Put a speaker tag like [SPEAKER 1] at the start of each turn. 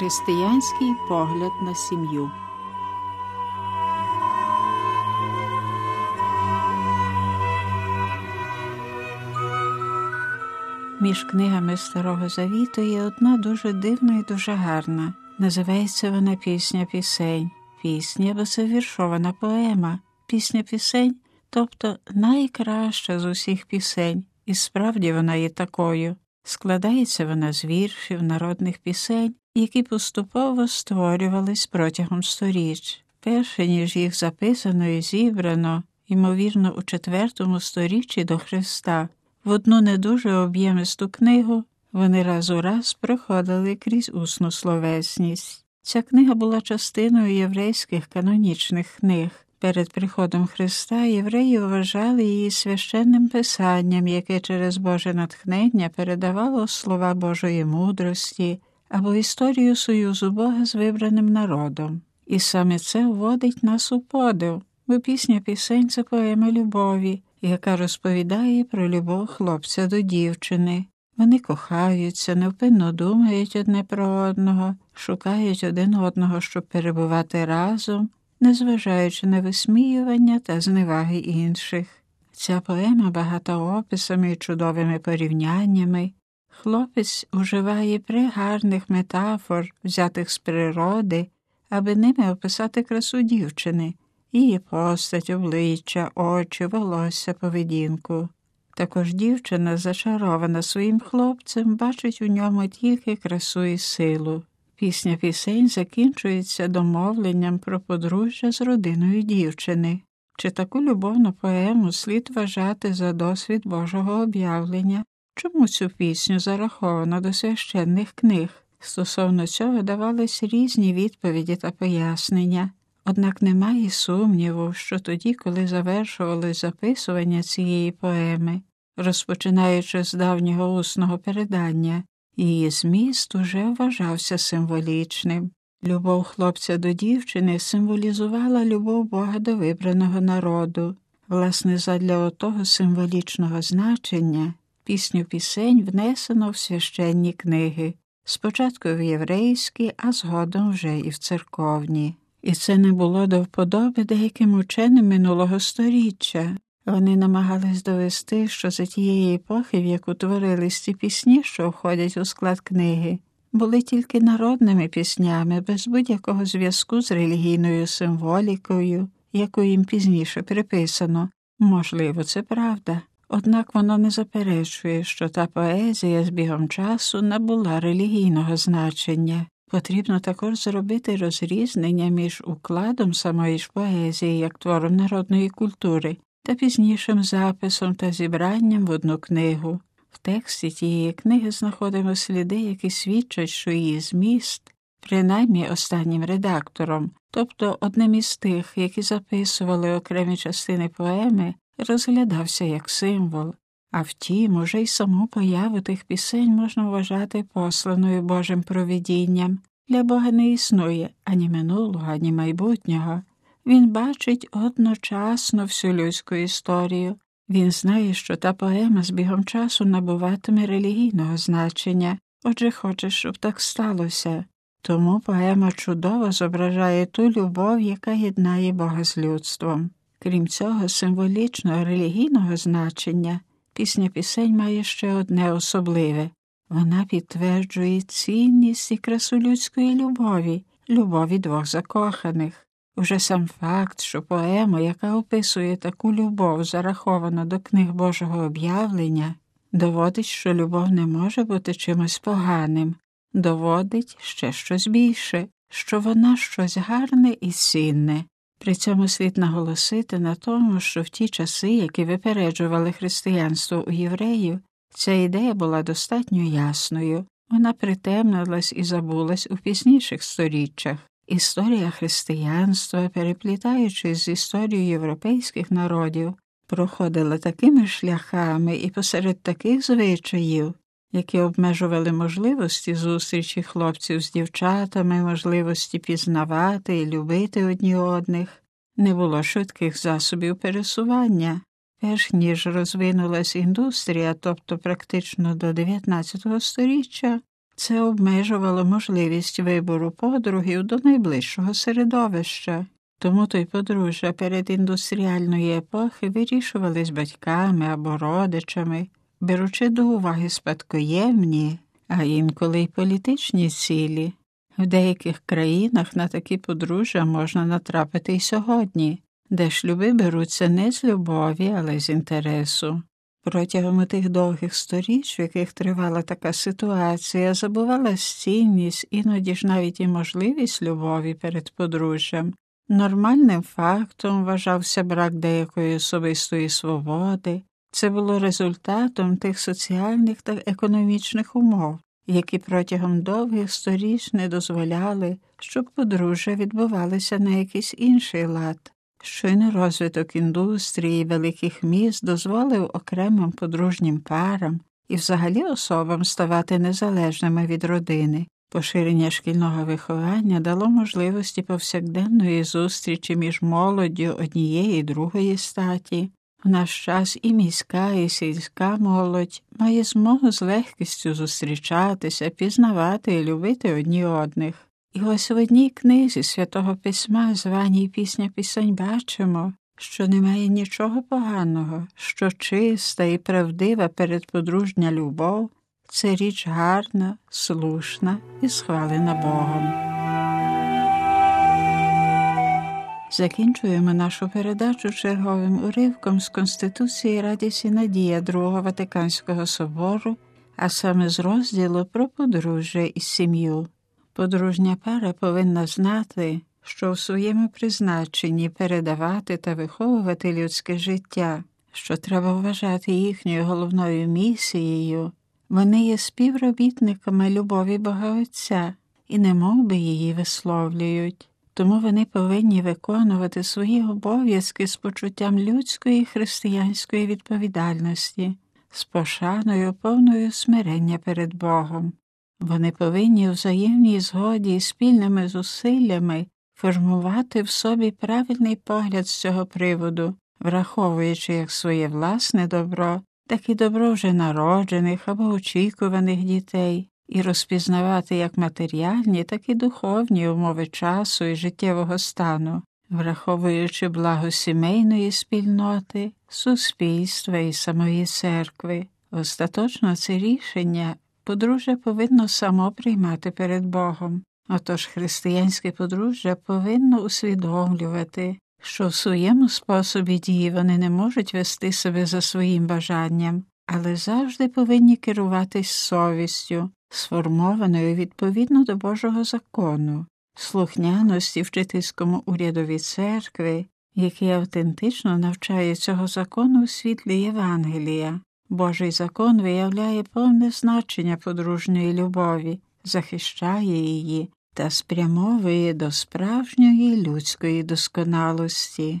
[SPEAKER 1] Християнський погляд на сім'ю. Між книгами Старого Завіту є одна дуже дивна і дуже гарна. Називається вона Пісня пісень. Пісня, бо це поема. Пісня пісень, тобто найкраща з усіх пісень, і справді вона є такою. Складається вона з віршів, народних пісень, які поступово створювались протягом сторіч. Перше, ніж їх записано і зібрано, ймовірно, у четвертому сторіччі до Христа. В одну не дуже об'ємисту книгу вони раз у раз проходили крізь усну словесність. Ця книга була частиною єврейських канонічних книг. Перед приходом Христа євреї вважали її священним писанням, яке через Боже натхнення передавало слова Божої мудрості або історію союзу Бога з вибраним народом. І саме це вводить нас у подив, бо пісня пісень це поема любові, яка розповідає про любов хлопця до дівчини. Вони кохаються, невпинно думають одне про одного, шукають один одного, щоб перебувати разом, незважаючи на висміювання та зневаги інших. Ця поема багата описами і чудовими порівняннями. Хлопець уживає пригарних метафор, взятих з природи, аби ними описати красу дівчини, її постать, обличчя, очі, волосся, поведінку. Також дівчина, зачарована своїм хлопцем, бачить у ньому тільки красу і силу. Пісня пісень закінчується домовленням про подружжя з родиною дівчини. Чи таку любовну поему слід вважати за досвід Божого об'явлення? Чому цю пісню зараховано до священних книг? Стосовно цього давались різні відповіді та пояснення. Однак немає сумніву, що тоді, коли завершувалось записування цієї поеми, розпочинаючи з давнього усного передання, її зміст уже вважався символічним. Любов хлопця до дівчини символізувала любов Бога до вибраного народу. Власне, задля отого символічного значення пісню пісень внесено в священні книги, спочатку в єврейські, а згодом вже і в церковні. І це не було до вподоби деяким ученим минулого сторіччя. Вони намагались довести, що за тієї епохи, в яку творились ці пісні, що входять у склад книги, були тільки народними піснями, без будь-якого зв'язку з релігійною символікою, яку їм пізніше приписано. Можливо, це правда. Однак воно не заперечує, що та поезія з бігом часу набула релігійного значення. Потрібно також зробити розрізнення між укладом самої ж поезії як твором народної культури та пізнішим записом та зібранням в одну книгу. В тексті тієї книги знаходимо сліди, які свідчать, що її зміст, принаймні останнім редактором, тобто одним із тих, які записували окремі частини поеми, розглядався як символ. А втім, уже й саму появу тих пісень можна вважати посланою Божим провидінням. Для Бога не існує ані минулого, ані майбутнього. Він бачить одночасно всю людську історію. Він знає, що та поема з бігом часу набуватиме релігійного значення, отже, хоче, щоб так сталося. Тому поема чудово зображає ту любов, яка єднає Бога з людством. Крім цього, символічного релігійного значення, пісня пісень має ще одне особливе вона підтверджує цінність і красу людської любові, любові двох закоханих. Уже сам факт, що поема, яка описує таку любов, зарахована до книг Божого об'явлення, доводить, що любов не може бути чимось поганим, доводить ще щось більше, що вона щось гарне і цінне. При цьому слід наголосити на тому, що в ті часи, які випереджували християнство у євреїв, ця ідея була достатньо ясною, вона притемнилась і забулась у пізніших сторіччях. Історія християнства, переплітаючись з історією європейських народів, проходила такими шляхами і посеред таких звичаїв, які обмежували можливості зустрічі хлопців з дівчатами, можливості пізнавати і любити одні одних, не було швидких засобів пересування. Перш ніж розвинулась індустрія, тобто практично до 19 століття, Це обмежувало можливість вибору подругів до найближчого середовища, тому то й подружжя перед індустріальної епохи вирішувались батьками або родичами, беручи до уваги спадкоємні, а інколи й політичні цілі. В деяких країнах на такі подружжя можна натрапити й сьогодні, де шлюби беруться не з любові, але з інтересу. Протягом тих довгих сторіч, в яких тривала така ситуація, забувала цінність, іноді ж навіть і можливість любові перед подружжям. Нормальним фактом вважався брак деякої особистої свободи, це було результатом тих соціальних та економічних умов, які протягом довгих сторіч не дозволяли, щоб подружжя відбувалися на якийсь інший лад. Щойно розвиток індустрії великих міст дозволив окремим подружнім парам і взагалі особам ставати незалежними від родини. Поширення шкільного виховання дало можливості повсякденної зустрічі між молоддю однієї і другої статі. В наш час і міська, і сільська молодь має змогу з легкістю зустрічатися, пізнавати і любити одні одних. І ось в одній книзі святого письма, званій пісня пісень, бачимо, що немає нічого поганого, що чиста і правдива передподружня любов це річ гарна, слушна і схвалена Богом. Закінчуємо нашу передачу черговим уривком з Конституції Радісі Надія Другого Ватиканського собору, а саме з розділу про подружжя і сім'ю. Подружня пара повинна знати, що в своєму призначенні передавати та виховувати людське життя, що треба вважати їхньою головною місією, вони є співробітниками любові Бога Отця і не би її висловлюють, тому вони повинні виконувати свої обов'язки з почуттям людської християнської відповідальності, з пошаною повною смирення перед Богом. Вони повинні у взаємній згоді і спільними зусиллями формувати в собі правильний погляд з цього приводу, враховуючи як своє власне добро, так і добро вже народжених або очікуваних дітей, і розпізнавати як матеріальні, так і духовні умови часу і життєвого стану, враховуючи благо сімейної спільноти, суспільства і самої церкви. Остаточно це рішення подружжя повинно само приймати перед Богом. Отож християнське подружжя повинно усвідомлювати, що в своєму способі дії вони не можуть вести себе за своїм бажанням, але завжди повинні керуватись совістю, сформованою відповідно до Божого закону, слухняності вчительському урядові церкви, який автентично навчає цього закону у світлі Євангелія. Божий закон виявляє повне значення подружньої любові, захищає її та спрямовує до справжньої людської досконалості.